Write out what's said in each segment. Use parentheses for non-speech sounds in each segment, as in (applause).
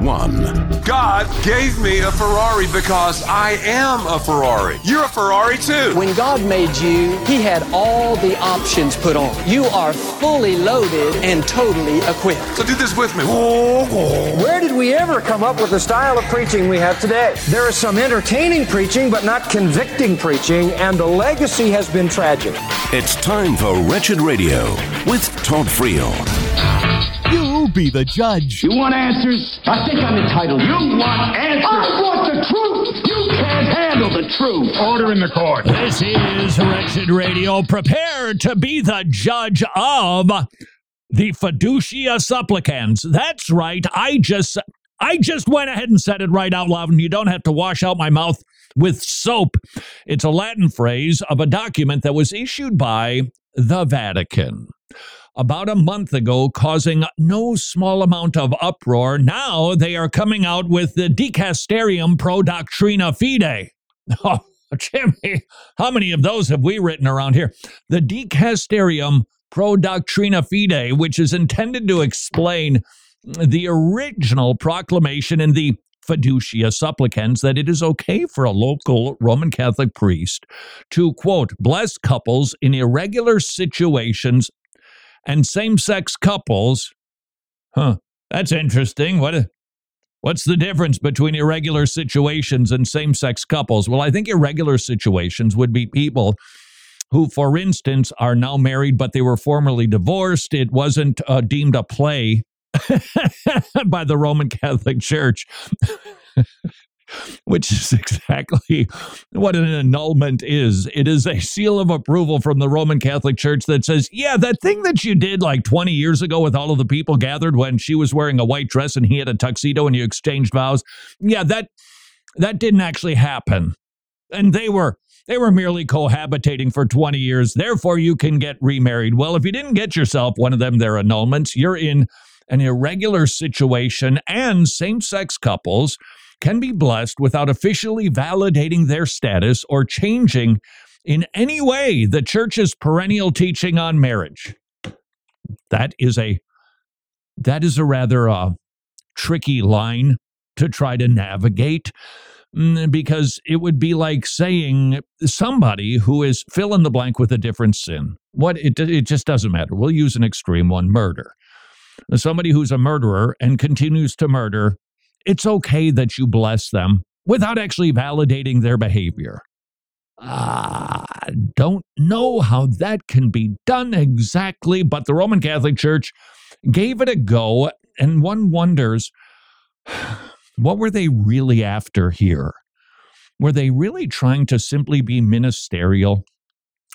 one. God gave me a Ferrari because I am a Ferrari. You're a Ferrari too. When God made you, He had all the options put on. You are fully loaded and totally equipped. So do this with me. Where did we ever come up with the style of preaching we have today? There is some entertaining preaching, but not convicting preaching, and the legacy has been tragic. It's time for Wretched Radio with Todd Friel. You be the judge. You want answers? I think I'm entitled. You want answers? I want the truth. You can't handle the truth. Order in the court. This is Wretched Radio. Prepare to be the judge of the fiducia supplicans. That's right. I just I just went ahead and said it right out loud, and you don't have to wash out my mouth with soap. It's a Latin phrase of a document that was issued by the Vatican about a month ago, causing no small amount of uproar. Now they are coming out with the Dicasterium Pro Doctrina Fide. (laughs) Oh, Jimmy, how many of those have we written around here? The Dicasterium Pro Doctrina Fide, which is intended to explain the original proclamation in the fiducia supplicans that it is okay for a local Roman Catholic priest to, quote, bless couples in irregular situations and same sex couples. Huh, that's interesting. What? What's the difference between irregular situations and same sex couples? Well, I think irregular situations would be people who, for instance, are now married, but they were formerly divorced. It wasn't uh, deemed a play (laughs) by the Roman Catholic Church. (laughs) Which is (laughs) exactly what an annulment is. It is a seal of approval from the Roman Catholic Church that says, yeah, that thing that you did like 20 years ago with all of the people gathered when she was wearing a white dress and he had a tuxedo and you exchanged vows, yeah, that that didn't actually happen. And they were they were merely cohabitating for 20 years. Therefore, you can get remarried. Well, if you didn't get yourself one of them, their annulments, you're in an irregular situation, and same sex couples can be blessed without officially validating their status or changing in any way the church's perennial teaching on marriage. That is a that is a rather uh, tricky line to try to navigate mm, because it would be like saying somebody who is fill in the blank with a different sin. What it it just doesn't matter. We'll use an extreme one, murder. Somebody who's a murderer and continues to murder it's okay that you bless them without actually validating their behavior. I uh, don't know how that can be done exactly, but the Roman Catholic Church gave it a go, and one wonders (sighs) what were they really after here? Were they really trying to simply be ministerial?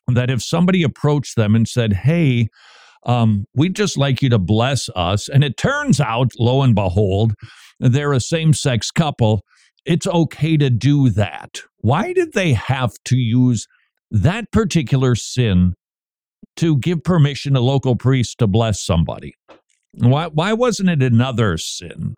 That if somebody approached them and said, Hey, um, we'd just like you to bless us, and it turns out, lo and behold, they're a same sex couple, it's okay to do that. Why did they have to use that particular sin to give permission to local priests to bless somebody? Why, why wasn't it another sin?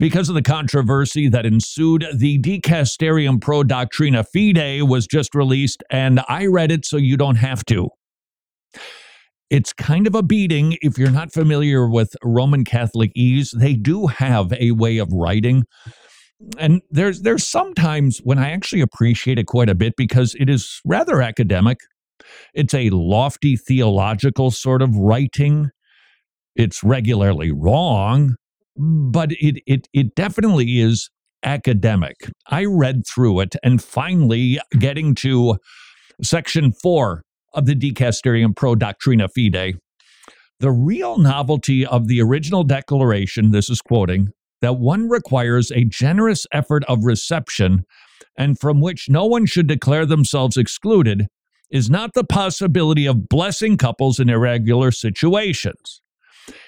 Because of the controversy that ensued, the Dicasterium Pro Doctrina Fide was just released, and I read it so you don't have to. It's kind of a beating if you're not familiar with Roman Catholicese. They do have a way of writing. And there's there's sometimes when I actually appreciate it quite a bit because it is rather academic. It's a lofty theological sort of writing. It's regularly wrong, but it it it definitely is academic. I read through it and finally getting to section 4 of the Dicasterium Pro Doctrina Fide. The real novelty of the original declaration, this is quoting, that one requires a generous effort of reception and from which no one should declare themselves excluded, is not the possibility of blessing couples in irregular situations.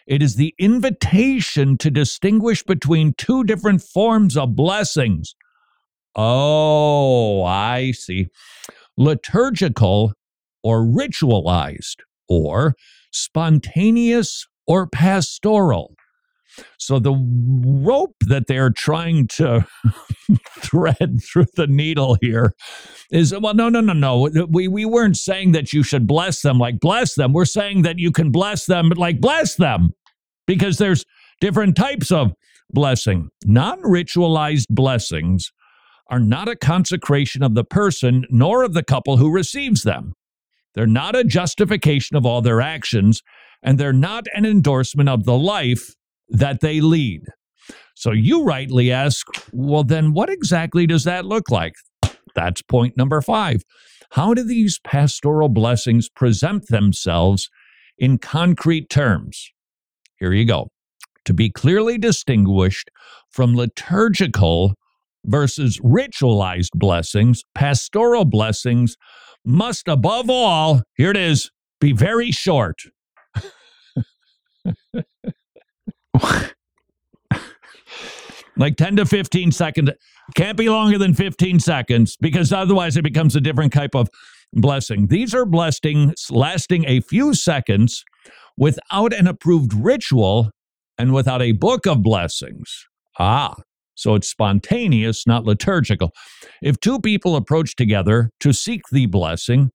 It is the invitation to distinguish between two different forms of blessings. Oh, I see. Liturgical or ritualized, or spontaneous or pastoral. So the rope that they're trying to (laughs) thread through the needle here is well, no, no, no, no. We we weren't saying that you should bless them like bless them. We're saying that you can bless them like bless them because there's different types of blessing. Non-ritualized blessings are not a consecration of the person nor of the couple who receives them. They're not a justification of all their actions, and they're not an endorsement of the life that they lead. So you rightly ask, well, then what exactly does that look like? That's point number five. How do these pastoral blessings present themselves in concrete terms? Here you go. To be clearly distinguished from liturgical versus ritualized blessings, pastoral blessings must, above all, here it is, be very short. (laughs) like 10 to 15 seconds. Can't be longer than 15 seconds because otherwise it becomes a different type of blessing. These are blessings lasting a few seconds without an approved ritual and without a book of blessings. Ah, so it's spontaneous, not liturgical. If two people approach together to seek the blessing,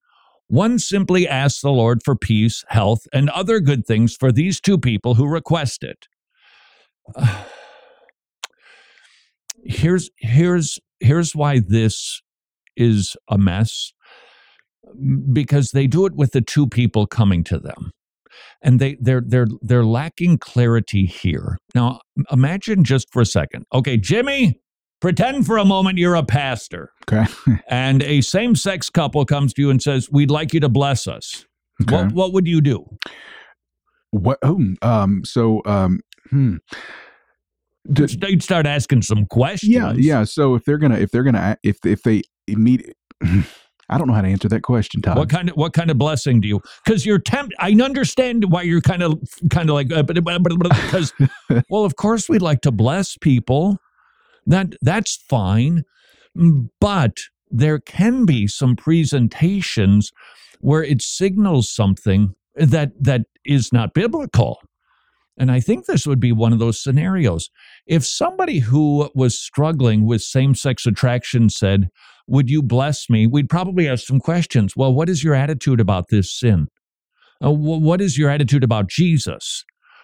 one simply asks the Lord for peace, health, and other good things for these two people who request it. (sighs) here's here's here's why this is a mess because they do it with the two people coming to them and they they're they're they're lacking clarity here now imagine just for a second okay jimmy pretend for a moment you're a pastor Okay. (laughs) and a same-sex couple comes to you and says we'd like you to bless us Okay. what, what would you do What? Oh, um. So, um. Hmm. They'd start asking some questions yeah, yeah. So if they're gonna, if they're gonna, if if they immediate, (laughs) I don't know how to answer that question, Todd. What kind of what kind of blessing do you? Because you're tempted. I understand why you're kind of kind of like uh, because (laughs) well, of course we'd like to bless people. That that's fine, but there can be some presentations where it signals something that that is not biblical. And I think this would be one of those scenarios. If somebody who was struggling with same sex attraction said, Would you bless me? We'd probably ask some questions. Well, what is your attitude about this sin? Uh, wh- what is your attitude about Jesus?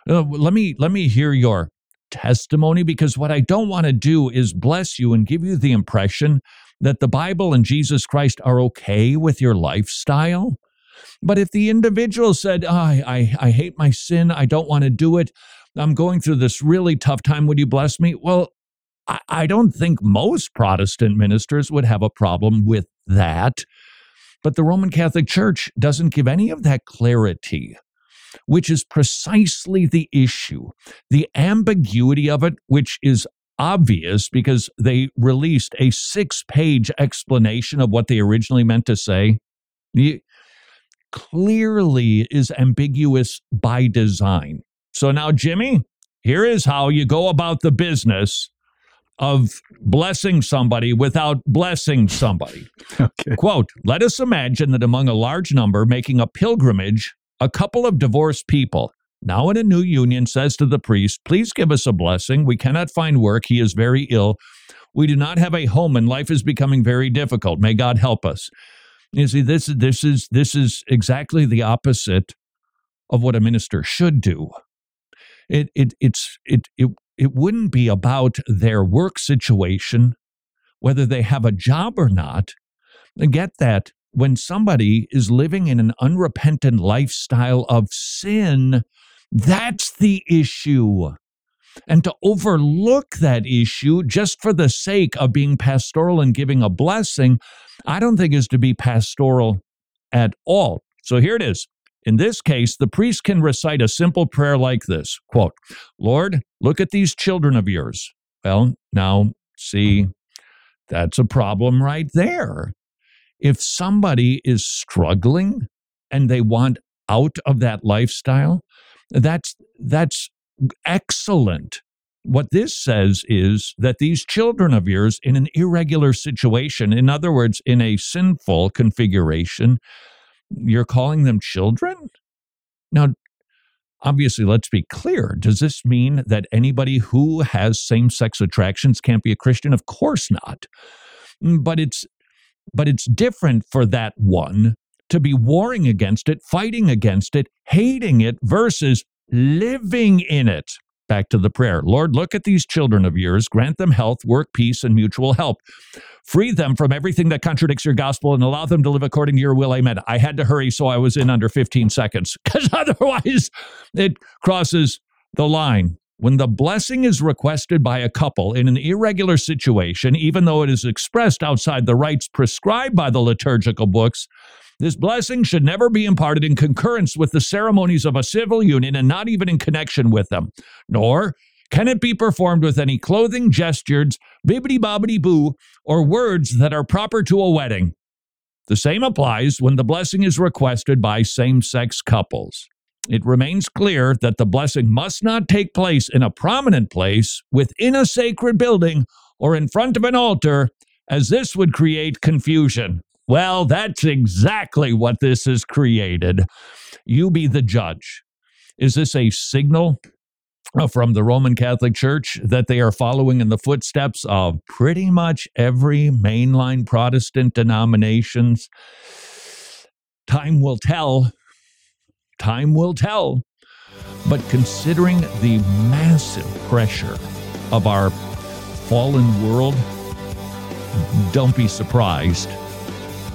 Uh, let me let me hear your testimony because what I don't want to do is bless you and give you the impression that the Bible and Jesus Christ are okay with your lifestyle. But if the individual said, oh, I, I, I hate my sin, I don't want to do it, I'm going through this really tough time, would you bless me? Well, I, don't think most Protestant ministers would have a problem with that. But the Roman Catholic Church doesn't give any of that clarity, which is precisely the issue. The ambiguity of it, which is obvious because they released a six page explanation of what they originally meant to say. You, clearly is ambiguous by design. So now, Jimmy, here is how you go about the business of blessing somebody without blessing somebody. (laughs) Okay. Quote Let us imagine that among a large number making a pilgrimage, a couple of divorced people, now in a new union, says to the priest, Please give us a blessing. We cannot find work. He is very ill. We do not have a home, and life is becoming very difficult. May God help us. You see, this this is this is exactly the opposite of what a minister should do. It it it's it it it wouldn't be about their work situation, whether they have a job or not. Get that when somebody is living in an unrepentant lifestyle of sin, that's the issue. And to overlook that issue just for the sake of being pastoral and giving a blessing, I don't think is to be pastoral at all. So here it is. In this case, the priest can recite a simple prayer like this quote, Lord, look at these children of yours. Well, now, see, that's a problem right there. If somebody is struggling and they want out of that lifestyle, that's that's excellent. What this says is that these children of yours in an irregular situation, in other words, in a sinful configuration, you're calling them children? Now, Obviously, let's be clear. Does this mean that anybody who has same sex attractions can't be a Christian? Of course not. Mm, but it's but it's different for that one to be warring against it, fighting against it, hating it versus living in it. Back to the prayer. Lord, look at these children of yours, grant them health, work, peace, and mutual help. Free them from everything that contradicts your gospel and allow them to live according to your will. Amen. I had to hurry, so I was in under 15 seconds (laughs) because otherwise it crosses the line. When the blessing is requested by a couple in an irregular situation, even though it is expressed outside the rites prescribed by the liturgical books, this blessing should never be imparted in concurrence with the ceremonies of a civil union and not even in connection with them. Nor can it be performed with any clothing, gestures, bibbity bobbity boo, or words that are proper to a wedding. The same applies when the blessing is requested by same sex couples. It remains clear that the blessing must not take place in a prominent place within a sacred building or in front of an altar, as this would create confusion. Well, that's exactly what this has created. You be the judge. Is this a signal uh, from the Roman Catholic Church that they are following in the footsteps of pretty much every mainline Protestant denominations? Time will tell. Time will tell. But considering the massive pressure of our fallen world, don't be surprised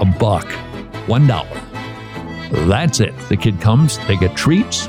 A buck, one dollar. That's it. The kid comes, they get treats,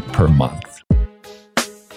per month?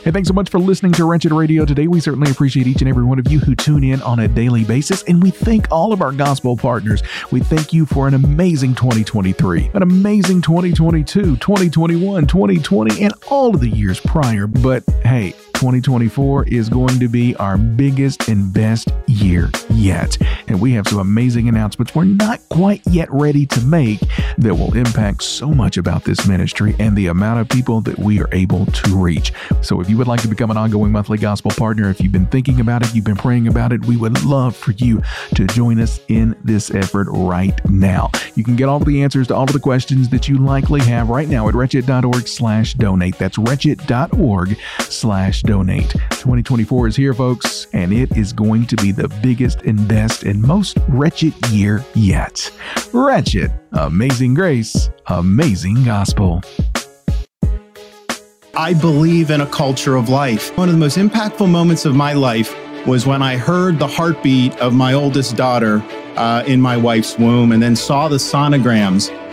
Hey, thanks so much for listening to Wretched Radio today. We certainly appreciate each and every one of you who tune in on a daily basis, and we thank all of our gospel partners. We thank you for an amazing 2023, an amazing 2022, 2021, 2020, and all of the years prior. But hey, 2024 is going to be our biggest and best year yet. And we have some amazing announcements we're not quite yet ready to make that will impact so much about this ministry and the amount of people that we are able to reach. So if you would like to become an ongoing monthly gospel partner, if you've been thinking about it, you've been praying about it, we would love for you to join us in this effort right now. You can get all of the answers to all of the questions that you likely have right now at wretched.org slash donate. That's wretched.org slash donate. 2024 is here, folks, and it is going to be the biggest and best and most wretched year yet. Wretched, amazing grace, amazing gospel. I believe in a culture of life. One of the most impactful moments of my life was when I heard the heartbeat of my oldest daughter uh, in my wife's womb and then saw the sonograms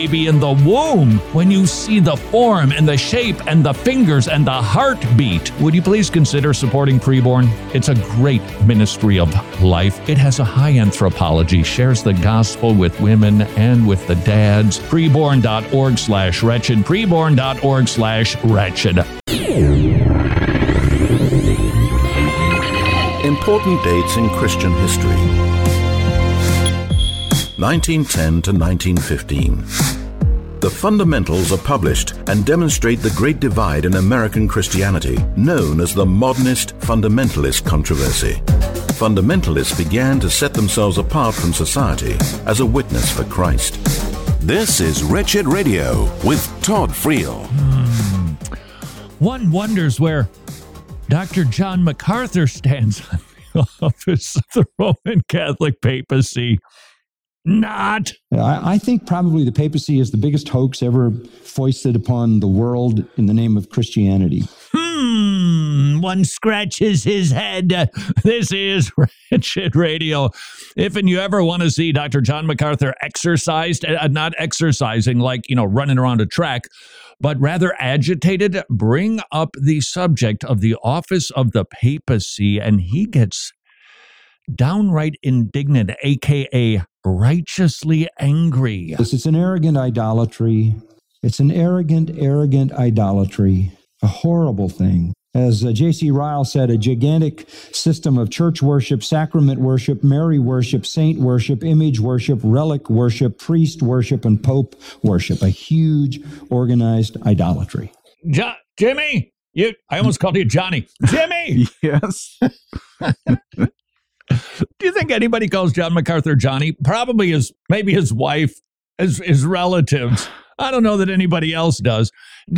baby in the womb when you see the form and the shape and the fingers and the heartbeat. Would you please consider supporting Preborn? It's a great ministry of life. It has a high anthropology, shares the gospel with women and with the dads. Preborn.org slash wretched. Preborn.org slash wretched. Important dates in Christian history. 1910 to 1915. The fundamentals are published and demonstrate the great divide in American Christianity, known as the modernist fundamentalist controversy. Fundamentalists began to set themselves apart from society as a witness for Christ. This is Wretched Radio with Todd Friel. Hmm. One wonders where Dr. John MacArthur stands (laughs) on the office of the Roman Catholic papacy. Not. I, I think probably the papacy is the biggest hoax ever foisted upon the world in the name of Christianity. Hmm, one scratches his head. This is (laughs) Wretched Radio. If and you ever want to see Dr. John MacArthur exercised, uh, not exercising like, you know, running around a track, but rather agitated, bring up the subject of the office of the papacy, and he gets downright indignant, aka righteously angry. This is an arrogant idolatry. It's an arrogant, arrogant idolatry, a horrible thing. As uh, J.C. Ryle said, a gigantic system of church worship, sacrament worship, Mary worship, saint worship, image worship, relic worship, priest worship, and pope worship. A huge organized idolatry. Jo- Jimmy, you I almost called you Johnny. Jimmy, (laughs) Yes. (laughs) do you think anybody calls John MacArthur Johnny? Probably his maybe his wife, his his relatives. I don't know that anybody else does.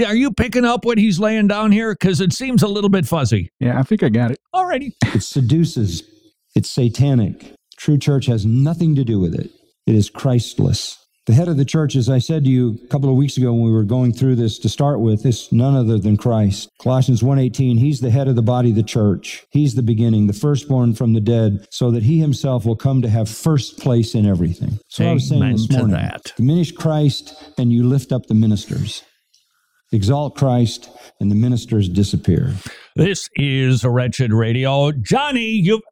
Are you picking up what he's laying down here? Because it seems a little bit fuzzy. Yeah, I think I got it. Alrighty. It seduces, it's satanic. True church has nothing to do with it, it is Christless. The head of the church, as I said to you a couple of weeks ago when we were going through this to start with, is none other than Christ. Colossians 1:18, he's the head of the body, the church. He's the beginning, the firstborn from the dead, so that he himself will come to have first place in everything. So I was saying this morning, that. diminish Christ and you lift up the ministers. Exalt Christ and the ministers disappear. This is Wretched Radio. Johnny, you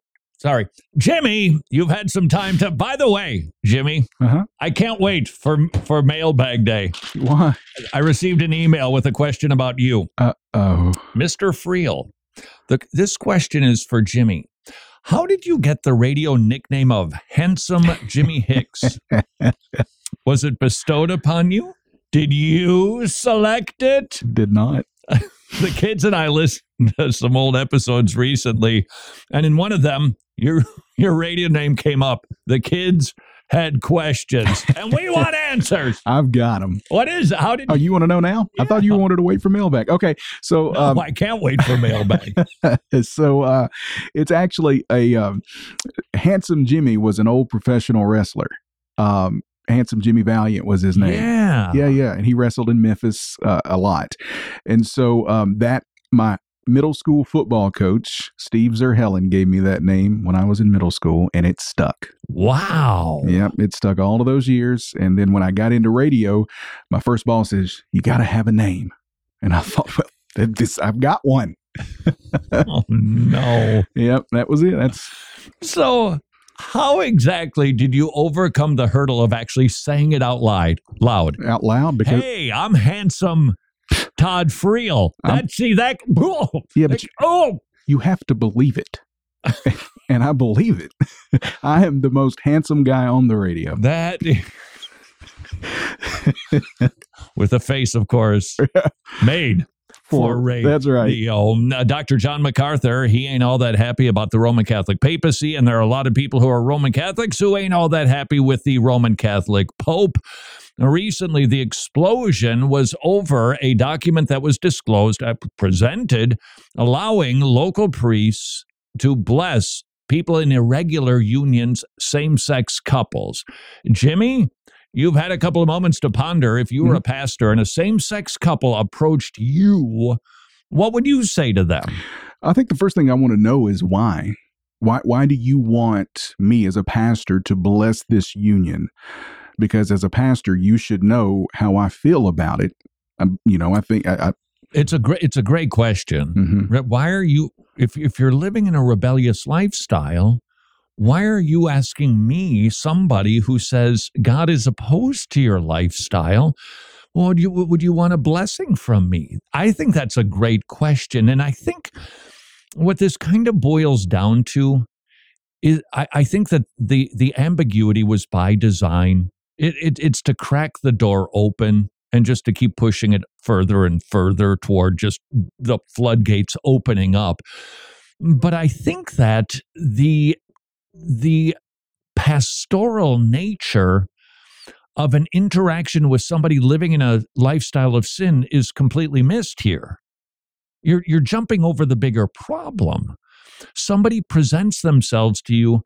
sorry. Jimmy, you've had some time to by the way, Jimmy, Uh huh. I can't wait for for mailbag day. Why? I received an email with a question about you. Uh oh. Mr. Friel, the, this question is for Jimmy. How did you get the radio nickname of Handsome Jimmy Hicks? (laughs) Was it bestowed upon you? Did you select it? Did not. (laughs) The kids and I listened (laughs) to some old episodes recently, and in one of them, your your radio name came up. The kids had questions, and we (laughs) want answers. I've got them. What is it? How did Oh, you want to know now? I thought you wanted to wait for mailbag. Okay, so No, um, I can't wait for mailbag. (laughs) so uh, it's actually a um, handsome Jimmy was an old professional wrestler. Um, handsome Jimmy Valiant was his name. Yeah. yeah, yeah, and he wrestled in Memphis uh, a lot, and so um, that my middle school football coach Steve Zerhelen gave me that name when I was in middle school, and it stuck. Wow. Yep, it stuck all of those years. And then when I got into radio, my first boss says, "You got to have a name," and I (laughs) thought, well, this I've got one. (laughs) Oh no. Yep, that was it. That's So, how exactly did you overcome the hurdle of actually saying it out loud? Loud. out loud because Hey, I'm handsome Todd Friel. I'm- That see that oh, Yeah, but like, oh you have to believe it. (laughs) and I believe it. (laughs) I am the most handsome guy on the radio. that (laughs) with a face, of course, made for radio. That's right. Dr. John MacArthur, he ain't all that happy about the Roman Catholic papacy, and there are a lot of people who are Roman Catholics who ain't all that happy with the Roman Catholic Pope. Recently, the explosion was over a document that was disclosed, uh, presented, allowing local priests to bless people in irregular unions, same sex couples. Jimmy, you've had a couple of moments to ponder. If you were a pastor and a same sex couple approached you, what would you say to them? I think the first thing I want to know is why. Why why do you want me as a pastor to bless this union? Because as a pastor, you should know how I feel about it. Um, you know, I think I, I It's a great it's a great question. mhm. Why are you if if you're living in a rebellious lifestyle, why are you asking me, somebody who says God is opposed to your lifestyle? Would you would you want a blessing from me? I think that's a great question, and I think what this kind of boils down to is I, I think that the the ambiguity was by design. It, it it's to crack the door open and just to keep pushing it further and further toward just the floodgates opening up. But I think that the the pastoral nature of an interaction with somebody living in a lifestyle of sin is completely missed here. You're, you're jumping over the bigger problem. Somebody presents themselves to you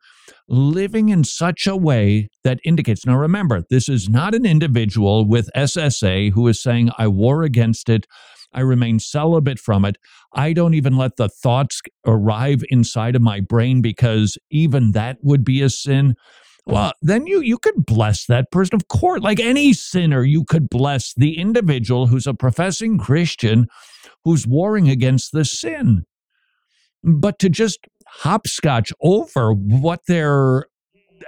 living in such a way that indicates. Now, remember, this is not an individual with SSA who is saying, I war against it. I remain celibate from it. I don't even let the thoughts arrive inside of my brain because even that would be a sin. Well, then you you could bless that person. Of course, like any sinner, you could bless the individual who's a professing Christian who's warring against the sin. But to just hopscotch over what their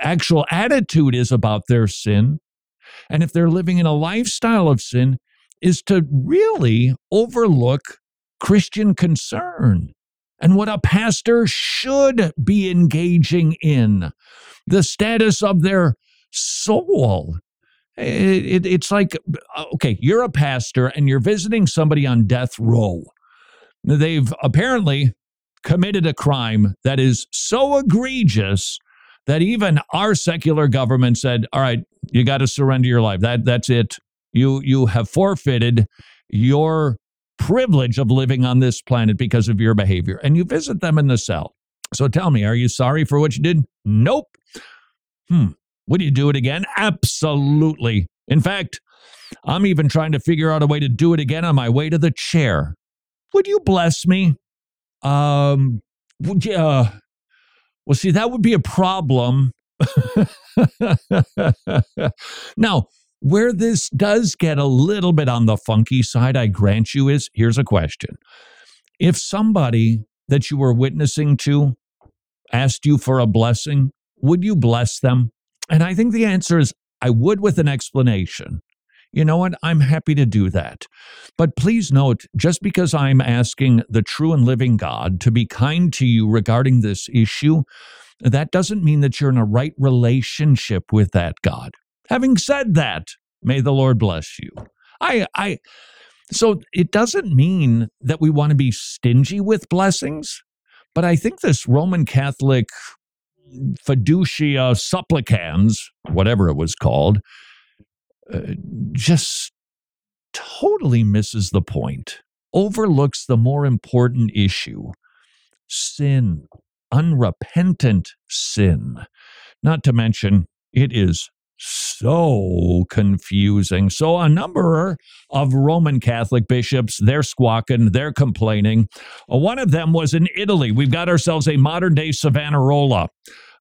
actual attitude is about their sin, and if they're living in a lifestyle of sin, is to really overlook Christian concern and what a pastor should be engaging in the status of their soul. It, it, it's like, okay, you're a pastor and you're visiting somebody on death row. They've apparently committed a crime that is so egregious that even our secular government said, "All right, you got to surrender your life. That that's it. You you have forfeited your privilege of living on this planet because of your behavior." And you visit them in the cell. So tell me, are you sorry for what you did? Nope. Hmm. Would you do it again? Absolutely. In fact, I'm even trying to figure out a way to do it again on my way to the chair. Would you bless me? Um, would you, uh, well, see, that would be a problem. (laughs) now, where this does get a little bit on the funky side, I grant you, is here's a question. If somebody that you were witnessing to asked you for a blessing, would you bless them? And I think the answer is I would with an explanation. You know what? I'm happy to do that. But please note just because I'm asking the true and living God to be kind to you regarding this issue, that doesn't mean that you're in a right relationship with that God. Having said that, may the Lord bless you. I, I, so it doesn't mean that we want to be stingy with blessings, but I think this Roman Catholic fiducia supplicans, whatever it was called, uh, just totally misses the point, overlooks the more important issue sin, unrepentant sin. Not to mention, it is so confusing. So, a number of Roman Catholic bishops, they're squawking, they're complaining. Uh, one of them was in Italy. We've got ourselves a modern day Savonarola.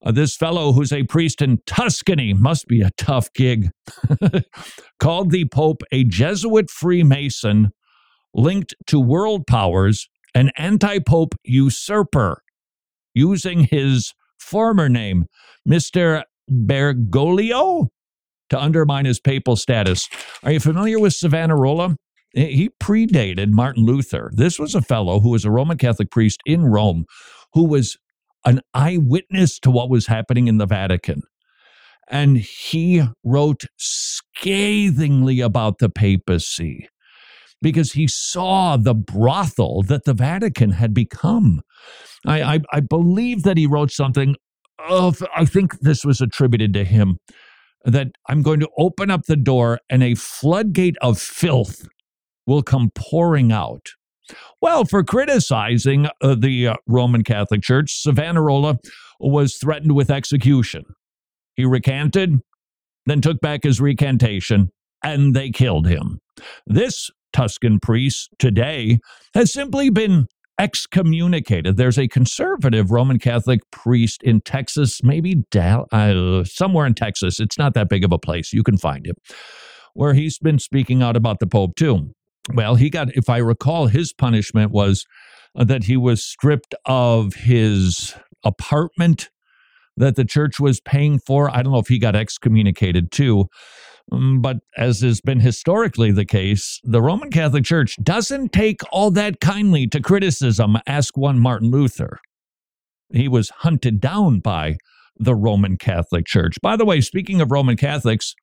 Uh, this fellow, who's a priest in Tuscany, must be a tough gig, (laughs) called the Pope a Jesuit Freemason linked to world powers, an anti Pope usurper, using his former name, Mr. Bergoglio, to undermine his papal status. Are you familiar with Savonarola? He predated Martin Luther. This was a fellow who was a Roman Catholic priest in Rome who was an eyewitness to what was happening in the Vatican. And he wrote scathingly about the papacy because he saw the brothel that the Vatican had become. I, I, I believe that he wrote something of, I think this was attributed to him, that I'm going to open up the door and a floodgate of filth will come pouring out. Well, for criticizing uh, the uh, Roman Catholic Church, Savonarola was threatened with execution. He recanted, then took back his recantation, and they killed him. This Tuscan priest today has simply been excommunicated. There's a conservative Roman Catholic priest in Texas, maybe Dal- uh, somewhere in Texas. It's not that big of a place. You can find him, where he's been speaking out about the Pope too. Well, he got, if I recall, his punishment was uh, that he was stripped of his apartment that the church was paying for. I don't know if he got excommunicated too. Um, but as has been historically the case, the Roman Catholic Church doesn't take all that kindly to criticism. Ask one Martin Luther. He was hunted down by the Roman Catholic Church. By the way, speaking of Roman Catholics,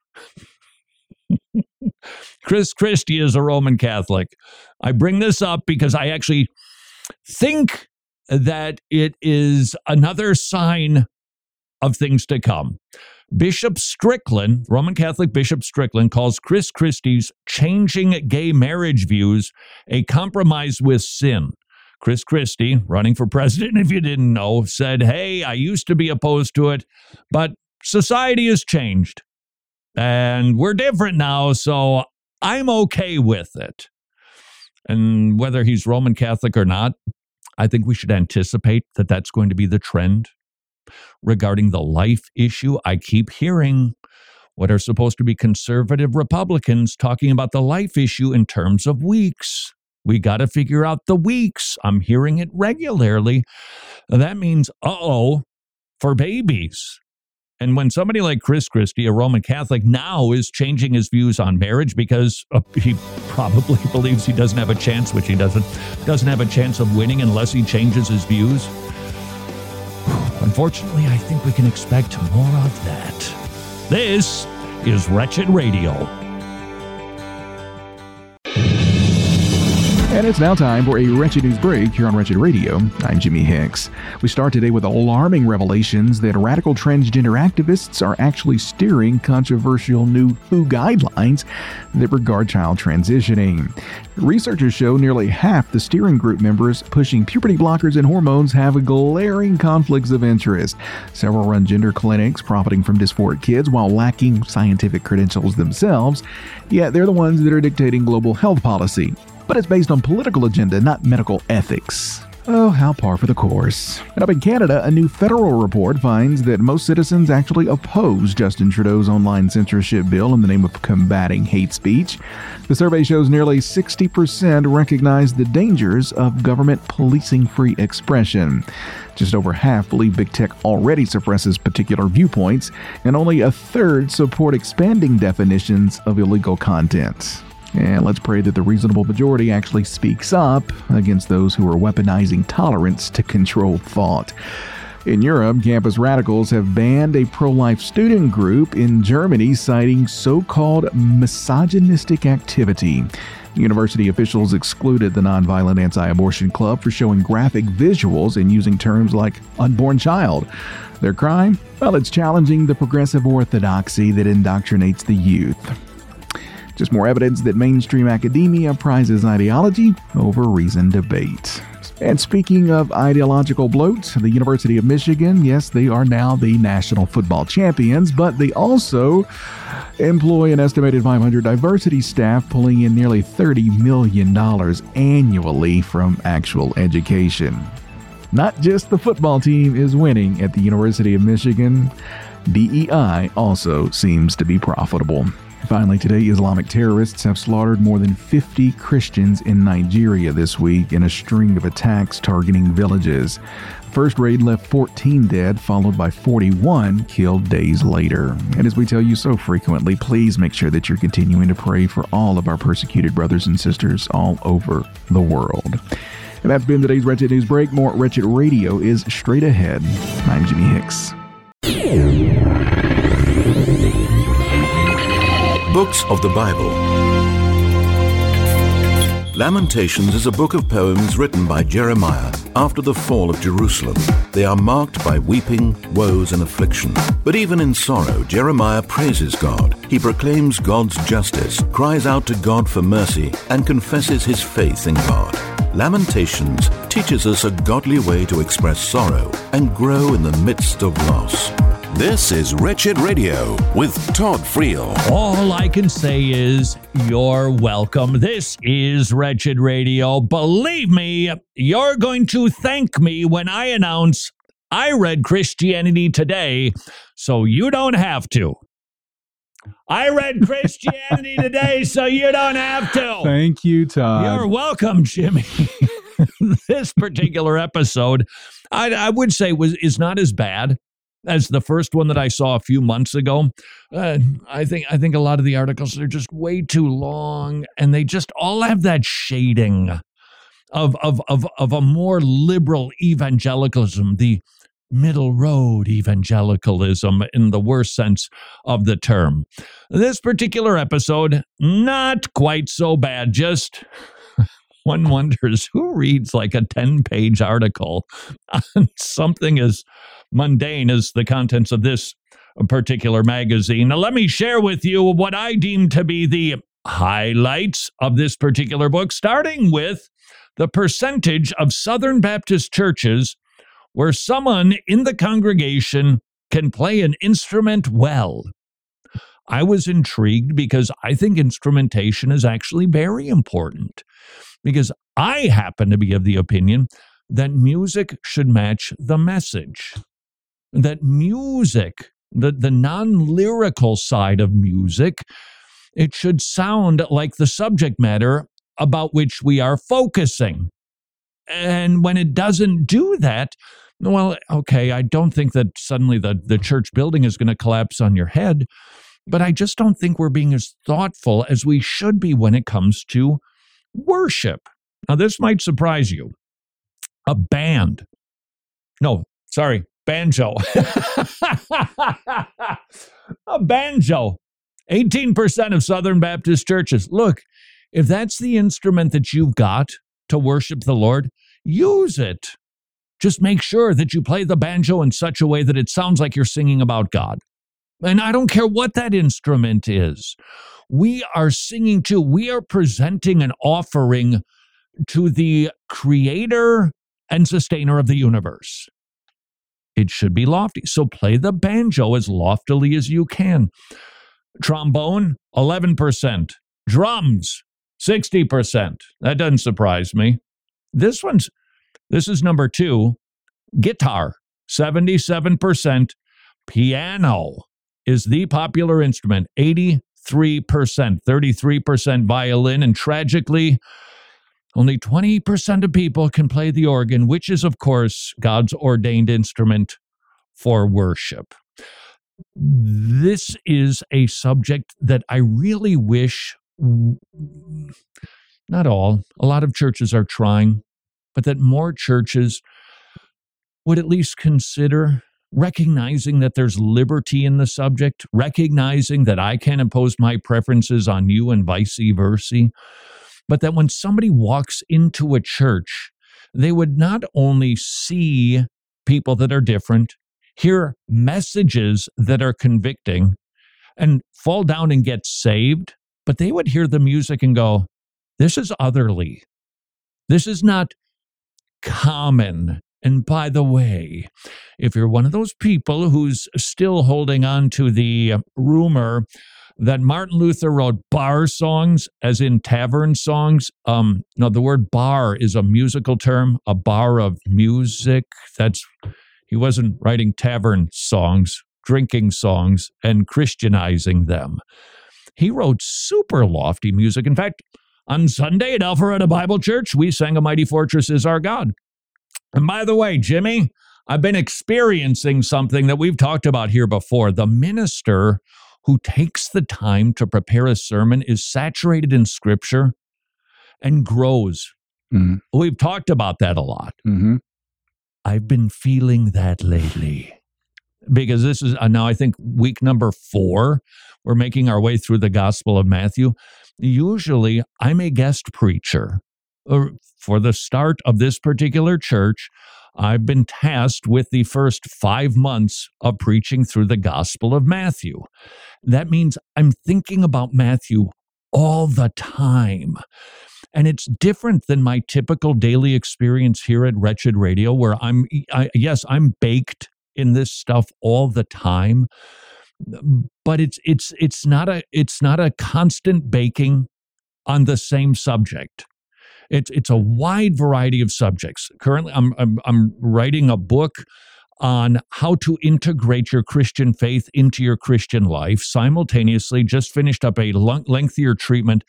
(laughs) Chris Christie is a Roman Catholic. I bring this up because I actually think that it is another sign of things to come. Bishop Strickland, Roman Catholic Bishop Strickland, calls Chris Christie's changing gay marriage views a compromise with sin. Chris Christie, running for president, (laughs) if you didn't know, said, Hey, I used to be opposed to it, but society has changed and we're different now, so I'm okay with it. And whether he's Roman Catholic or not, I think we should anticipate that that's going to be the trend regarding the life issue. I keep hearing what are supposed to be conservative Republicans talking about the life issue in terms of weeks. We got to figure out the weeks. I'm hearing it regularly. That means, uh oh, for babies. And when somebody like Chris Christie, a Roman Catholic, now is changing his views on marriage because uh, he probably (laughs) believes he doesn't have a chance, which he doesn't, doesn't have a chance of winning unless he changes his views. Unfortunately, I think we can expect more of that. This is Wretched Radio. And it's now time for a Wretched News Break here on Wretched Radio. I'm Jimmy Hicks. We start today with alarming revelations that radical transgender activists are actually steering controversial new WHO guidelines that regard child transitioning. Researchers show nearly half the steering group members pushing puberty blockers and hormones have glaring conflicts of interest. Several run gender clinics profiting from dysphoric kids while lacking scientific credentials themselves, yet they're the ones that are dictating global health policy but it's based on political agenda, not medical ethics. Oh, how par for the course. And up in Canada, a new federal report finds that most citizens actually oppose Justin Trudeau's online censorship bill in the name of combating hate speech. The survey shows nearly 60% recognize the dangers of government policing free expression. Just over half believe big tech already suppresses particular viewpoints, and only a third support expanding definitions of illegal content. And let's pray that the reasonable majority actually speaks up against those who are weaponizing tolerance to control thought. In Europe, campus radicals have banned a pro life student group in Germany citing so called misogynistic activity. University officials excluded the nonviolent anti abortion club for showing graphic visuals and using terms like unborn child. Their crime? Well, it's challenging the progressive orthodoxy that indoctrinates the youth. Just more evidence that mainstream academia prizes ideology over reasoned debate. And speaking of ideological bloat, the University of Michigan, yes, they are now the national football champions, but they also employ an estimated 500 diversity staff, pulling in nearly $30 million annually from actual education. Not just the football team is winning at the University of Michigan, DEI also seems to be profitable. Finally, today, Islamic terrorists have slaughtered more than 50 Christians in Nigeria this week in a string of attacks targeting villages. First raid left 14 dead, followed by 41 killed days later. And as we tell you so frequently, please make sure that you're continuing to pray for all of our persecuted brothers and sisters all over the world. And that's been today's Wretched News Break. More Wretched Radio is straight ahead. I'm Jimmy Hicks. Books of the Bible. Lamentations is a book of poems written by Jeremiah after the fall of Jerusalem. They are marked by weeping, woes, and affliction. But even in sorrow, Jeremiah praises God. He proclaims God's justice, cries out to God for mercy, and confesses his faith in God. Lamentations teaches us a godly way to express sorrow and grow in the midst of loss. This is Wretched Radio with Todd Friel. All I can say is you're welcome. This is Wretched Radio. Believe me, you're going to thank me when I announce I read Christianity Today, so you don't have to. I read Christianity (laughs) Today, so you don't have to. Thank you, Todd. You're welcome, Jimmy. (laughs) this particular episode, I, I would say was is not as bad as the first one that I saw a few months ago. Uh, I think I think a lot of the articles are just way too long, and they just all have that shading of of of of a more liberal evangelicalism, the middle road evangelicalism in the worst sense of the term. This particular episode, not quite so bad, just (laughs) one wonders who reads like a 10 page article on something as mundane as the contents of this particular magazine. Now, let me share with you what I deem to be the highlights of this particular book, starting with the percentage of Southern Baptist churches where someone in the congregation can play an instrument well. I was intrigued because I think instrumentation is actually very important. Because I happen to be of the opinion that music should match the message. That music, the, the non lyrical side of music, it should sound like the subject matter about which we are focusing. And when it doesn't do that, well, okay, I don't think that suddenly the, the church building is going to collapse on your head, but I just don't think we're being as thoughtful as we should be when it comes to worship. Now, this might surprise you. A band, no, sorry, banjo. (laughs) a banjo. 18% of Southern Baptist churches. Look, if that's the instrument that you've got to worship the Lord, use it. Just make sure that you play the banjo in such a way that it sounds like you're singing about God. And I don't care what that instrument is. We are singing to, we are presenting an offering to the creator and sustainer of the universe. It should be lofty. So play the banjo as loftily as you can. Trombone, 11%. Drums, 60%. That doesn't surprise me. This one's this is number 2. Guitar, 77%. Piano is the popular instrument, 83%, 33% violin and tragically only 20% of people can play the organ, which is of course God's ordained instrument for worship. This is a subject that I really wish, not all, a lot of churches are trying, but that more churches would at least consider recognizing that there's liberty in the subject, recognizing that I can't impose my preferences on you and vice versa, but that when somebody walks into a church, they would not only see people that are different, hear messages that are convicting and fall down and get saved, but they would hear the music and go, This is otherly. This is not common. And by the way, if you're one of those people who's still holding on to the uh, rumor that Martin Luther wrote bar songs, as in tavern songs. Um, no, the word bar is a musical term, a bar of music. That's he wasn't writing tavern songs, drinking songs, and Christianizing them. He wrote super lofty music. In fact, on Sunday at Alpharetta Bible Church, we sang A Mighty Fortress is Our God. And by the way, Jimmy, I've been experiencing something that we've talked about here before. The minister who takes the time to prepare a sermon is saturated in scripture and grows. Mm-hmm. We've talked about that a lot. Mm-hmm. I've been feeling that lately because this is uh, now, I think, week number four. We're making our way through the Gospel of Matthew. Usually, I'm a guest preacher. Uh, for the start of this particular church, I've been tasked with the first five months of preaching through the Gospel of Matthew. That means I'm thinking about Matthew all the time. And it's different than my typical daily experience here at Wretched Radio, where I'm, I, yes, I'm baked in this stuff all the time, but it's it's it's not a it's not a constant baking on the same subject. It's it's a wide variety of subjects. Currently, I'm I'm, I'm writing a book on how to integrate your Christian faith into your Christian life. Simultaneously, just finished up a lengthier treatment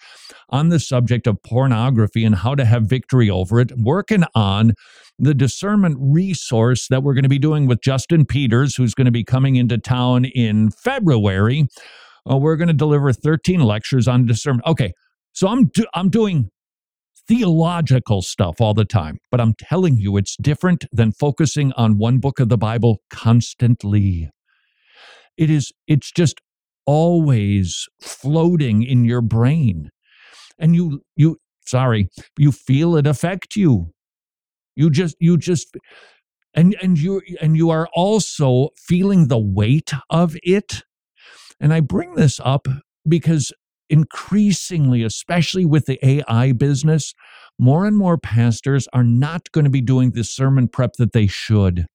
on the subject of pornography and how to have victory over it, working on the discernment resource that we're going to be doing with Justin Peters, who's going to be coming into town in February. Uh, we're going to deliver 13 lectures on discernment. Okay, so I'm do- I'm doing theological stuff all the time. But I'm telling you, it's different than focusing on one book of the Bible constantly. It is, it's just always floating in your brain. And you, you, sorry, you feel it affect you. You just, you just, and, and you, and you are also feeling the weight of it. And I bring this up because increasingly, especially with the AI business, more and more pastors are not going to be doing the sermon prep that they should.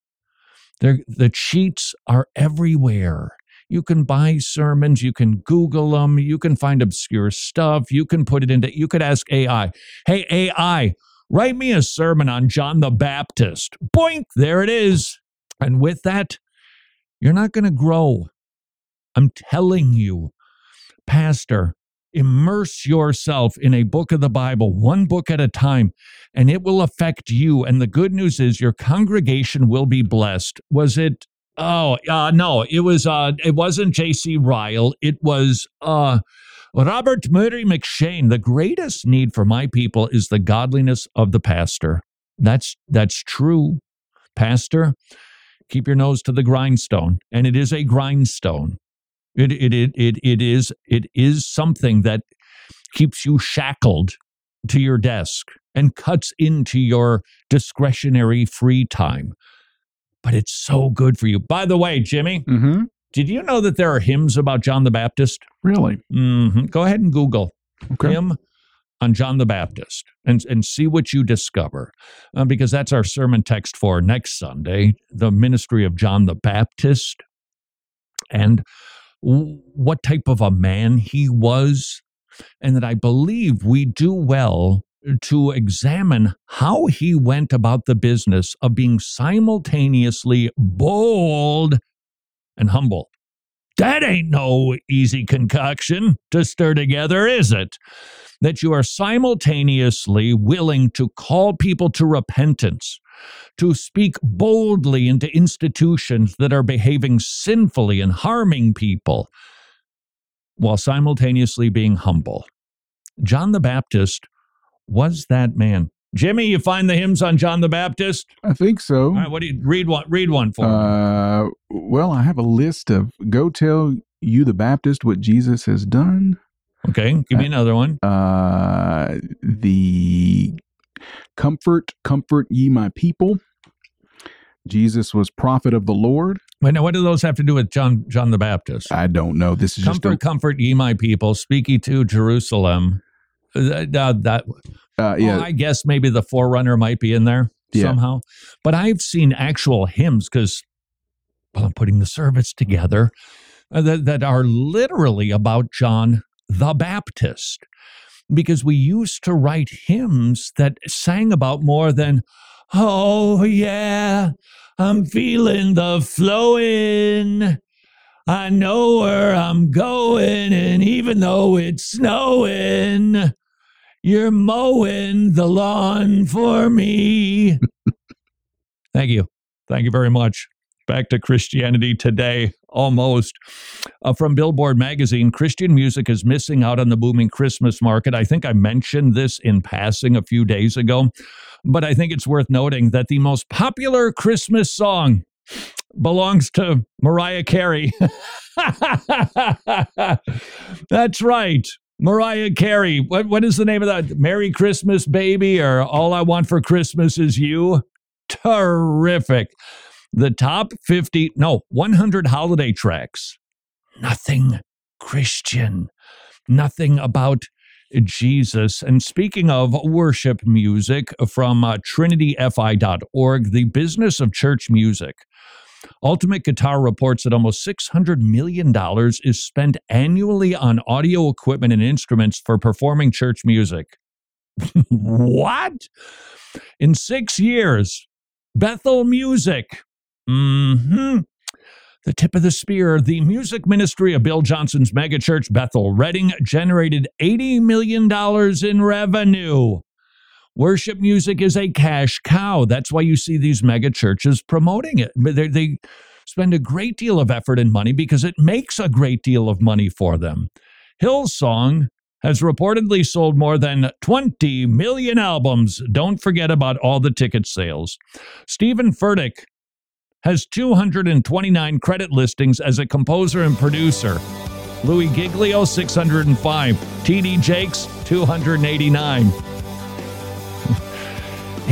They're, the cheats are everywhere. You can buy sermons, you can Google them, you can find obscure stuff, you can put it into, you could ask AI, hey, AI, write me a sermon on John the Baptist. Boink, there it is. And with that, you're not going to grow. I'm telling you, Pastor, immerse yourself in a book of the Bible, one book at a time, and it will affect you. And the good news is your congregation will be blessed. Was it? Oh, uh, no, it was. Uh, it wasn't J.C. Ryle. It was uh, Robert Murray M'Cheyne, The greatest need for my people is the godliness of the pastor. That's that's true, pastor. Keep your nose to the grindstone, and it is a grindstone. It, it, it, it, it is it is something that keeps you shackled to your desk and cuts into your discretionary free time. But it's so good for you. By the way, Jimmy, Mm-hmm. did you know that there are hymns about John the Baptist? Really? hmm Go ahead and Google Okay. hymn on John the Baptist and, and see what you discover. Uh, because that's our sermon text for next Sunday the ministry of John the Baptist and what type of a man he was. And that I believe we do well to examine how he went about the business of being simultaneously bold and humble. That ain't no easy concoction to stir together, is it? That you are simultaneously willing to call people to repentance, to speak boldly into institutions that are behaving sinfully and harming people, while simultaneously being humble. John the Baptist was that man. Jimmy, you find the hymns on John the Baptist? I think so. All right, what do you read one read one for. Uh, well, I have a list of go tell you the Baptist what Jesus has done. Okay, give me another one. Uh, the comfort, comfort ye my people. Jesus was prophet of the Lord. Wait, now what do those have to do with John John the Baptist? I don't know. This is comfort, just comfort comfort ye my people. Speak ye to Jerusalem. Uh, uh, that a, uh, yeah. oh, I guess maybe the forerunner might be in there Yeah. somehow. But I've seen actual hymns because well, I'm putting the service together uh, that, that are literally about John the Baptist. Because we used to write hymns that sang about more than, oh, yeah, I'm feeling the flowing. I know where I'm going, and even though it's snowing, you're mowing the lawn for me. (laughs) Thank you. Thank you very much. Back to Christianity today, almost. Uh, from Billboard magazine, Christian music is missing out on the booming Christmas market. I think I mentioned this in passing a few days ago, but I think it's worth noting that the most popular Christmas song belongs to Mariah Carey. (laughs) That's right. Mariah Carey. What what is the name of that? Merry Christmas, baby, or All I Want for Christmas is You? Terrific. The top 50, no, 100 holiday tracks. Nothing Christian. Nothing about Jesus. And speaking of worship music from uh, trinityfi.org, the business of church music. Ultimate Guitar reports that almost $600 million is spent annually on audio equipment and instruments for performing church music. (laughs) what? In six years, Bethel Music. hmm The tip of the spear, the music ministry of Bill Johnson's megachurch Bethel Redding generated $80 million in revenue. Worship music is a cash cow. That's why you see these mega churches promoting it. They, they spend a great deal of effort and money because it makes a great deal of money for them. Hillsong has reportedly sold more than 20 million albums. Don't forget about all the ticket sales. Stephen Furtick has 229 credit listings as a composer and producer. Louie Giglio, 605. T.D. Jakes, 289.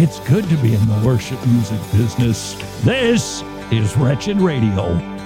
It's good to be in the worship music business. This is Wretched Radio.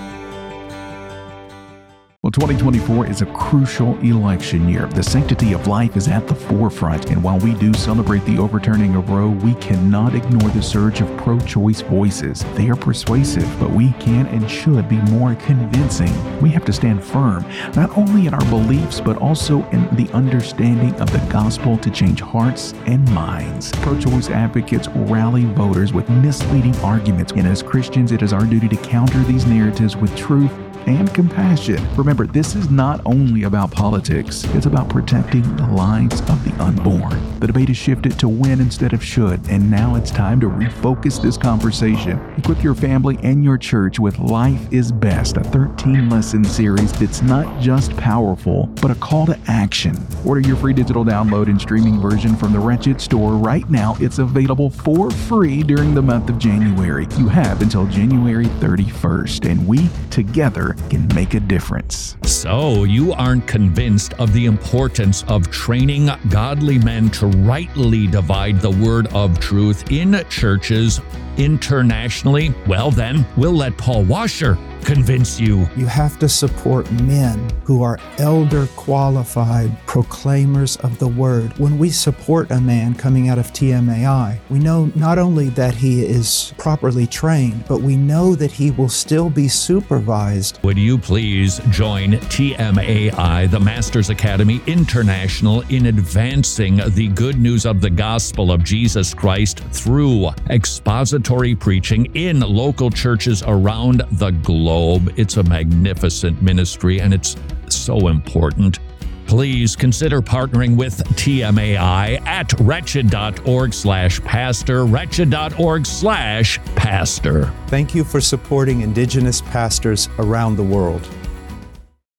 Well, 2024 is a crucial election year. The sanctity of life is at the forefront, and while we do celebrate the overturning of Roe, we cannot ignore the surge of pro choice voices. They are persuasive, but we can and should be more convincing. We have to stand firm, not only in our beliefs, but also in the understanding of the gospel to change hearts and minds. Pro choice advocates rally voters with misleading arguments, and as Christians, it is our duty to counter these narratives with truth and compassion. Remember, this is not only about politics, it's about protecting the lives of the unborn. The debate has shifted to when instead of should, and now it's time to refocus this conversation. Equip your family and your church with Life is Best, a 13 lesson series that's not just powerful, but a call to action. Order your free digital download and streaming version from the Wretched store right now. It's available for free during the month of January. You have until January 31st, and we together can make a difference. So, you aren't convinced of the importance of training godly men to rightly divide the word of truth in churches internationally? Well, then, we'll let Paul Washer convince you. You have to support men who are elder qualified proclaimers of the word. When we support a man coming out of TMAI, we know not only that he is properly trained, but we know that he will still be supervised. Would you please join TMAI, the Masters Academy International, in advancing the good news of the gospel of Jesus Christ through expository preaching in local churches around the globe? Globe. It's a magnificent ministry and it's so important. Please consider partnering with TMAI at wretched.org slash pastor, wretched.org slash pastor. Thank you for supporting Indigenous pastors around the world.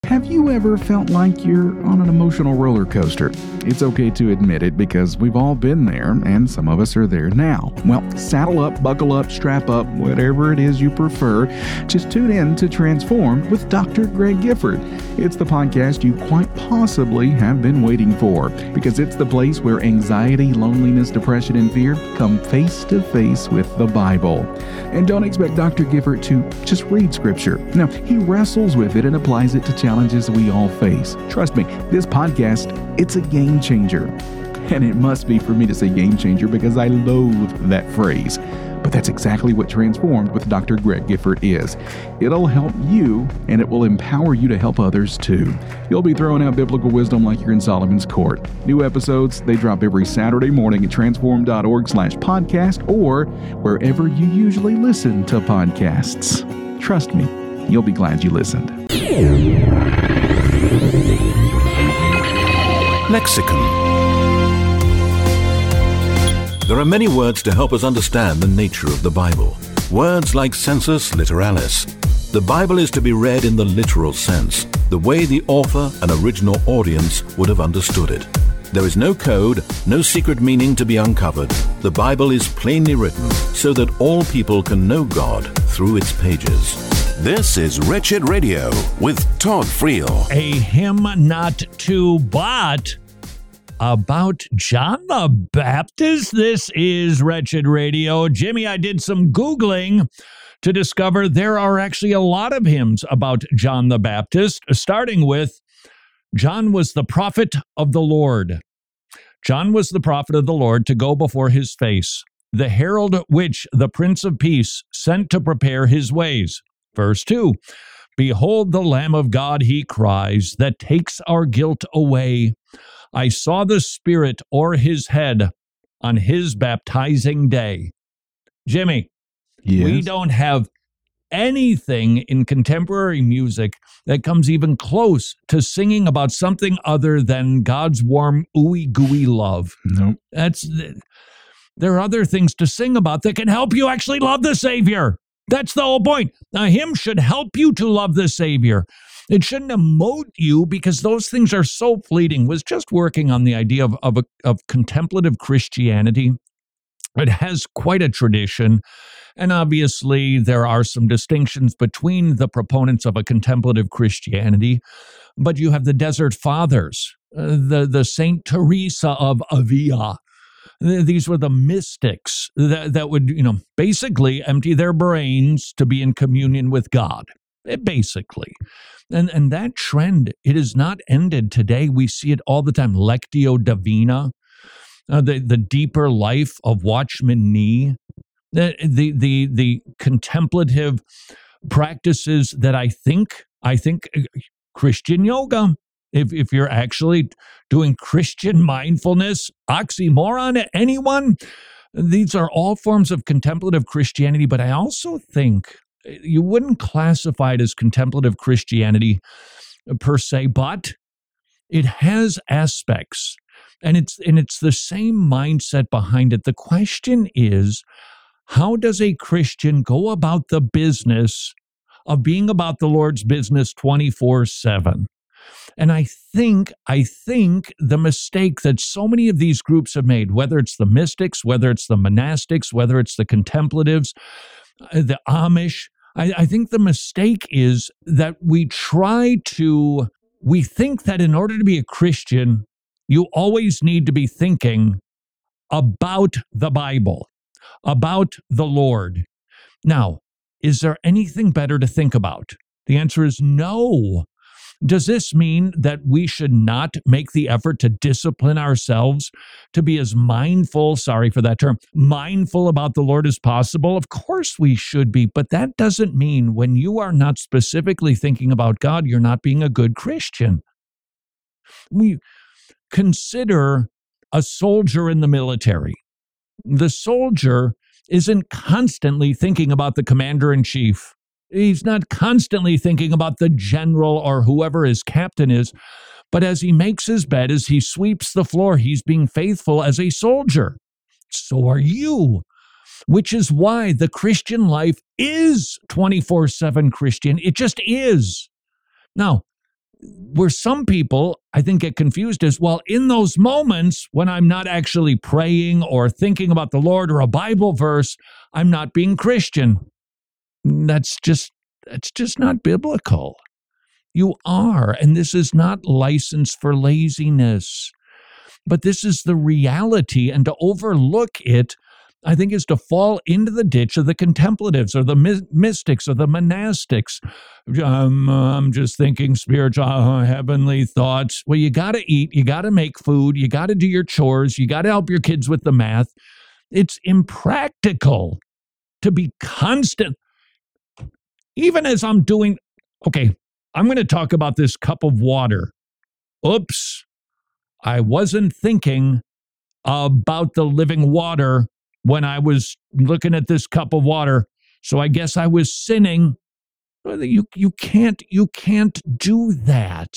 Have you ever felt like you're on an emotional roller coaster? It's okay to admit it because we've all been there and some of us are there now. Well, saddle up, buckle up, strap up, whatever it is you prefer. Just tune in to Transform with Dr. Greg Gifford. It's the podcast you quite possibly have been waiting for because it's the place where anxiety, loneliness, depression, and fear come face to face with the Bible. And don't expect Dr. Gifford to just read scripture. No, he wrestles with it and applies it to challenges we all face. Trust me, this podcast, it's a game changer. And it must be for me to say game changer because I loathe that phrase. But that's exactly what Transformed with Dr. Greg Gifford is. It'll help you and it will empower you to help others too. You'll be throwing out biblical wisdom like you're in Solomon's court. New episodes, they drop every Saturday morning at transform.org slash podcast or wherever you usually listen to podcasts. Trust me, you'll be glad you listened. Lexicon. There are many words to help us understand the nature of the Bible. Words like sensus literalis. The Bible is to be read in the literal sense, the way the author and original audience would have understood it. There is no code, no secret meaning to be uncovered. The Bible is plainly written so that all people can know God through its pages. This is Wretched Radio with Todd Friel. A hymn not to, but about John the Baptist. This is Wretched Radio. Jimmy, I did some Googling to discover there are actually a lot of hymns about John the Baptist, starting with John was the prophet of the Lord. John was the prophet of the Lord to go before his face, the herald which the Prince of Peace sent to prepare his ways. Verse 2 Behold the Lamb of God, he cries, that takes our guilt away. I saw the Spirit o'er his head on his baptizing day. Jimmy, Yes. we don't have anything in contemporary music that comes even close to singing about something other than God's warm, ooey gooey love. Nope. That's there are other things to sing about that can help you actually love the Savior. That's the whole point. A hymn should help you to love the Savior. It shouldn't emote you because those things are so fleeting. Was just working on the idea of, of, a, of contemplative Christianity. It has quite a tradition. And obviously, there are some distinctions between the proponents of a contemplative Christianity. But you have the Desert Fathers, uh, the, the Saint Teresa of Avila. These were the mystics that, that would, you know, basically empty their brains to be in communion with God. Eh, basically. And, and that trend, it is not ended today. We see it all the time. Lectio Divina, uh, the, the deeper life of Watchman Nee, the, the, the, the contemplative practices that I think, I think uh, Christian yoga, if, if you're actually doing Christian mindfulness, oxymoron, anyone, these are all forms of contemplative Christianity. But I also think you wouldn't classify it as contemplative Christianity per se, but it has aspects and it's and it's the same mindset behind it. The question is how does a Christian go about the business of being about the Lord's business 24/7? And I think, I think the mistake that so many of these groups have made, whether it's the mystics, whether it's the monastics, whether it's the contemplatives, uh, the Amish, I, I think the mistake is that we try to, we think that in order to be a Christian, you always need to be thinking about the Bible, about the Lord. Now, is there anything better to think about? The answer is no. Does this mean that we should not make the effort to discipline ourselves to be as mindful, sorry for that term, mindful about the Lord as possible? Of course we should be, but that doesn't mean when you are not specifically thinking about God, you're not being a good Christian. We consider a soldier in the military. The soldier isn't constantly thinking about the commander in chief He's not constantly thinking about the general or whoever his captain is, but as he makes his bed, as he sweeps the floor, he's being faithful as a soldier. So are you. Which is why the Christian life is 24 7 Christian. It just is. Now, where some people, I think, get confused is well, in those moments when I'm not actually praying or thinking about the Lord or a Bible verse, I'm not being Christian. That's just that's just not biblical. You are, and this is not license for laziness. But this is the reality, and to overlook it, I think, is to fall into the ditch of the contemplatives or the my- mystics or the monastics. Um, I'm just thinking spiritual, uh, heavenly thoughts. Well, you got to eat, you got to make food, you got to do your chores, you got to help your kids with the math. It's impractical to be constant even as I'm doing, okay, I'm going to talk about this cup of water. Oops, I wasn't thinking about the living water when I was looking at this cup of water. So I guess I was sinning. You, you can't you can't do that.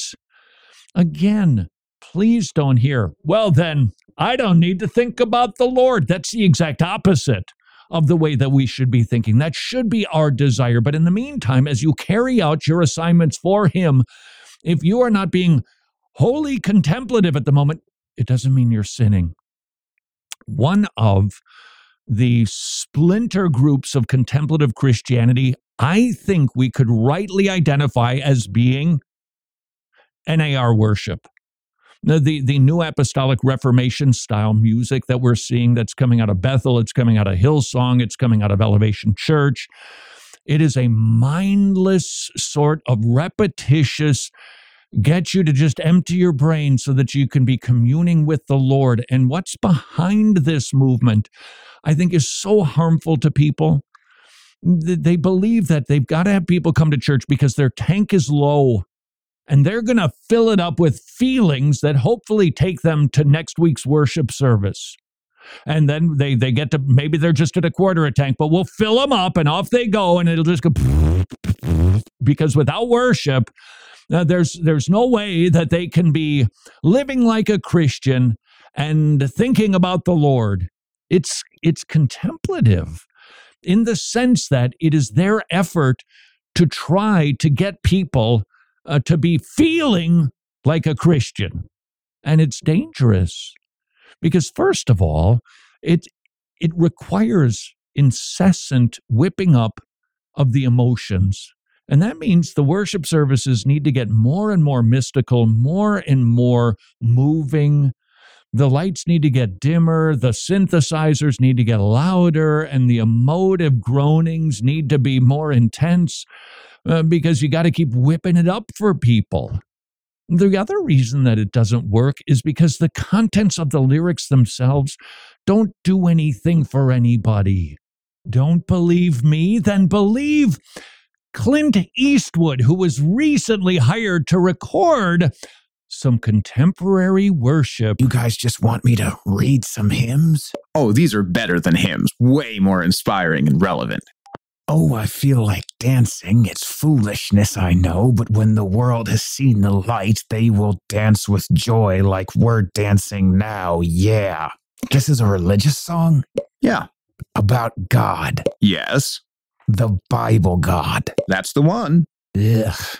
Again, please don't hear. Well then, I don't need to think about the Lord. That's the exact opposite of the way that we should be thinking. That should be our desire. But in the meantime, as you carry out your assignments for Him, if you are not being wholly contemplative at the moment, it doesn't mean you're sinning. One of the splinter groups of contemplative Christianity, I think we could rightly identify as being NAR worship the the new apostolic reformation style music that we're seeing that's coming out of Bethel, it's coming out of Hillsong, it's coming out of Elevation Church. It is a mindless sort of repetitious get you to just empty your brain so that you can be communing with the Lord. And what's behind this movement, I think, is so harmful to people. They believe that they've got to have people come to church because their tank is low and they're going to fill it up with feelings that hopefully take them to next week's worship service. And then they they get to maybe they're just at a quarter of a tank, but we'll fill them up and off they go, and it'll just go because without worship, uh, there's there's no way that they can be living like a Christian and thinking about the Lord. It's it's contemplative in the sense that it is their effort to try to get people uh, to be feeling like a Christian. And it's dangerous because, first of all, it, it requires incessant whipping up of the emotions. And that means the worship services need to get more and more mystical, more and more moving. The lights need to get dimmer, the synthesizers need to get louder, and the emotive groanings need to be more intense uh, because you got to keep whipping it up for people. The other reason that it doesn't work is because the contents of the lyrics themselves don't do anything for anybody. Don't believe me? Then believe Clint Eastwood, who was recently hired to record some contemporary worship. You guys just want me to read some hymns? Oh, these are better than hymns, way more inspiring and relevant. Oh, I feel like dancing. It's foolishness, I know, but when the world has seen the light, they will dance with joy like we're dancing now. Yeah. This is a religious song? Yeah. About God. Yes. The Bible God. That's the one. Ugh.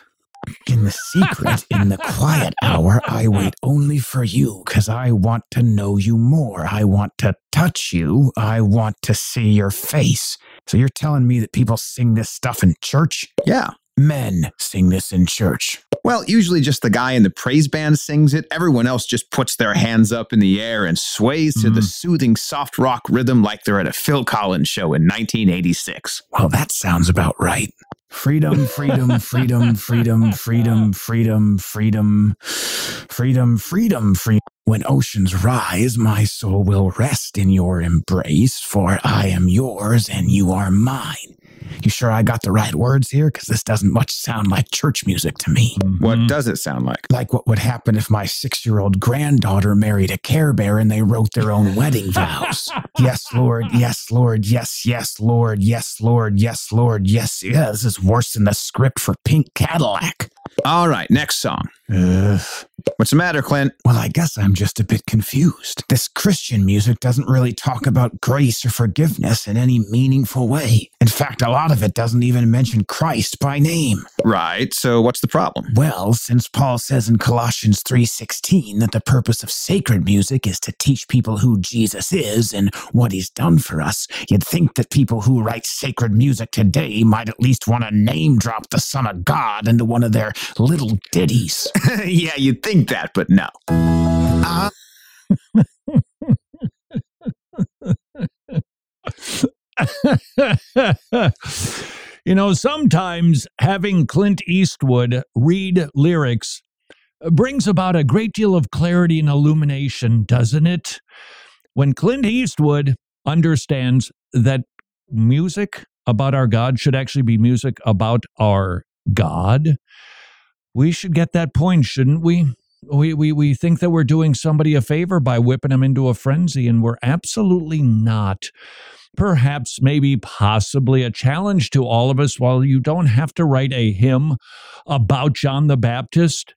In the secret, in the quiet (laughs) hour, I wait only for you because I want to know you more. I want to touch you. I want to see your face. So you're telling me that people sing this stuff in church? Yeah. Men sing this in church. Well, usually just the guy in the praise band sings it. Everyone else just puts their hands up in the air and sways to the mm. soothing soft rock rhythm like they're at a Phil Collins show in 1986. Well, that sounds about right. Freedom, freedom, freedom, freedom, freedom, freedom, freedom, freedom, freedom, freedom. When oceans rise, my soul will rest in your embrace, for I am yours and you are mine. You sure I got the right words here? Because this doesn't much sound like church music to me. What mm-hmm. does it sound like? Like what would happen if my six year old granddaughter married a Care Bear and they wrote their own wedding vows. (laughs) yes, Lord. Yes, Lord. Yes, yes, Lord. Yes, Lord. Yes, Lord. Yes. Yeah, this is worse than the script for Pink Cadillac. All right, next song. Ugh. What's the matter, Clint? Well, I guess I'm just a bit confused. This Christian music doesn't really talk about grace or forgiveness in any meaningful way. In fact, a lot of it doesn't even mention Christ by name. Right, so what's the problem? Well, since Paul says in Colossians 3:16 that the purpose of sacred music is to teach people who Jesus is and what he's done for us, you'd think that people who write sacred music today might at least want to name drop the Son of God into one of their little ditties. (laughs) yeah, you'd think that, but no. Uh, you know, sometimes having Clint Eastwood read lyrics brings about a great deal of clarity and illumination, doesn't it? When Clint Eastwood understands that music about our God should actually be music about our God, we should get that point, shouldn't we? We, we, we think that we're doing somebody a favor by whipping them into a frenzy, and we're absolutely not. Perhaps, maybe, possibly a challenge to all of us. While you don't have to write a hymn about John the Baptist,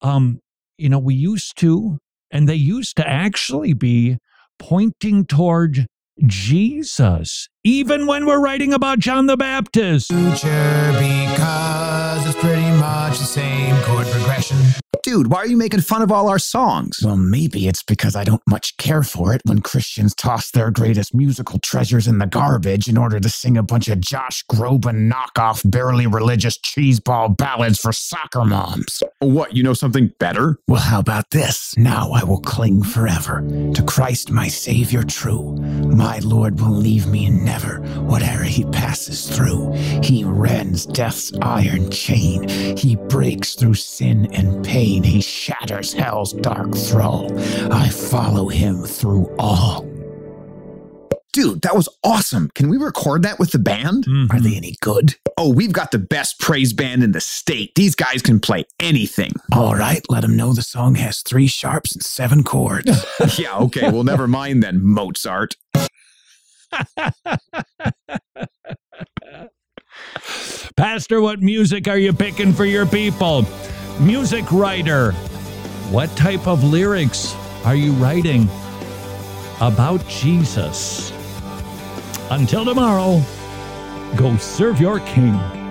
um, you know, we used to, and they used to actually be pointing toward Jesus, even when we're writing about John the Baptist. Future because it's pretty much the same chord progression. Dude, why are you making fun of all our songs? Well, maybe it's because I don't much care for it when Christians toss their greatest musical treasures in the garbage in order to sing a bunch of Josh Groban knockoff, barely religious cheeseball ballads for soccer moms. What, you know something better? Well, how about this? Now I will cling forever to Christ, my Savior true. My Lord will leave me never, whatever he passes through. He rends death's iron chain. He breaks through sin and pain. He shatters hell's dark thrall. I follow him through all. Dude, that was awesome. Can we record that with the band? Are mm-hmm. they any good? Oh, we've got the best praise band in the state. These guys can play anything. All right, let them know the song has three sharps and seven chords. (laughs) yeah, okay, well, never mind then, Mozart. Pastor, what music are you picking for your people? Music writer, what type of lyrics are you writing about Jesus? Until tomorrow, go serve your king.